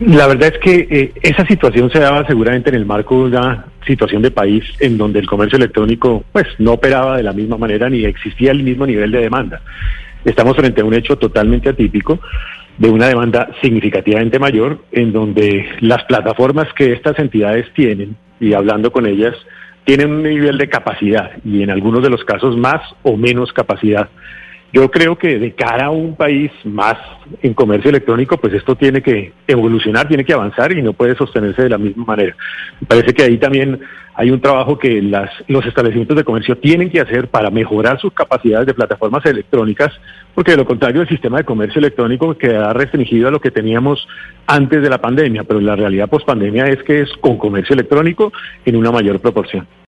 La verdad es que eh, esa situación se daba seguramente en el marco de una situación de país en donde el comercio electrónico pues no operaba de la misma manera ni existía el mismo nivel de demanda. Estamos frente a un hecho totalmente atípico de una demanda significativamente mayor en donde las plataformas que estas entidades tienen y hablando con ellas tienen un nivel de capacidad y en algunos de los casos más o menos capacidad yo creo que de cara a un país más en comercio electrónico, pues esto tiene que evolucionar, tiene que avanzar y no puede sostenerse de la misma manera. Me parece que ahí también hay un trabajo que las, los establecimientos de comercio tienen que hacer para mejorar sus capacidades de plataformas electrónicas, porque de lo contrario el sistema de comercio electrónico quedará restringido a lo que teníamos antes de la pandemia, pero la realidad post pandemia es que es con comercio electrónico en una mayor proporción.